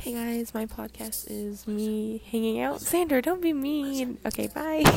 Hey guys, my podcast is me hanging out. Sandra, don't be mean. Okay, bye.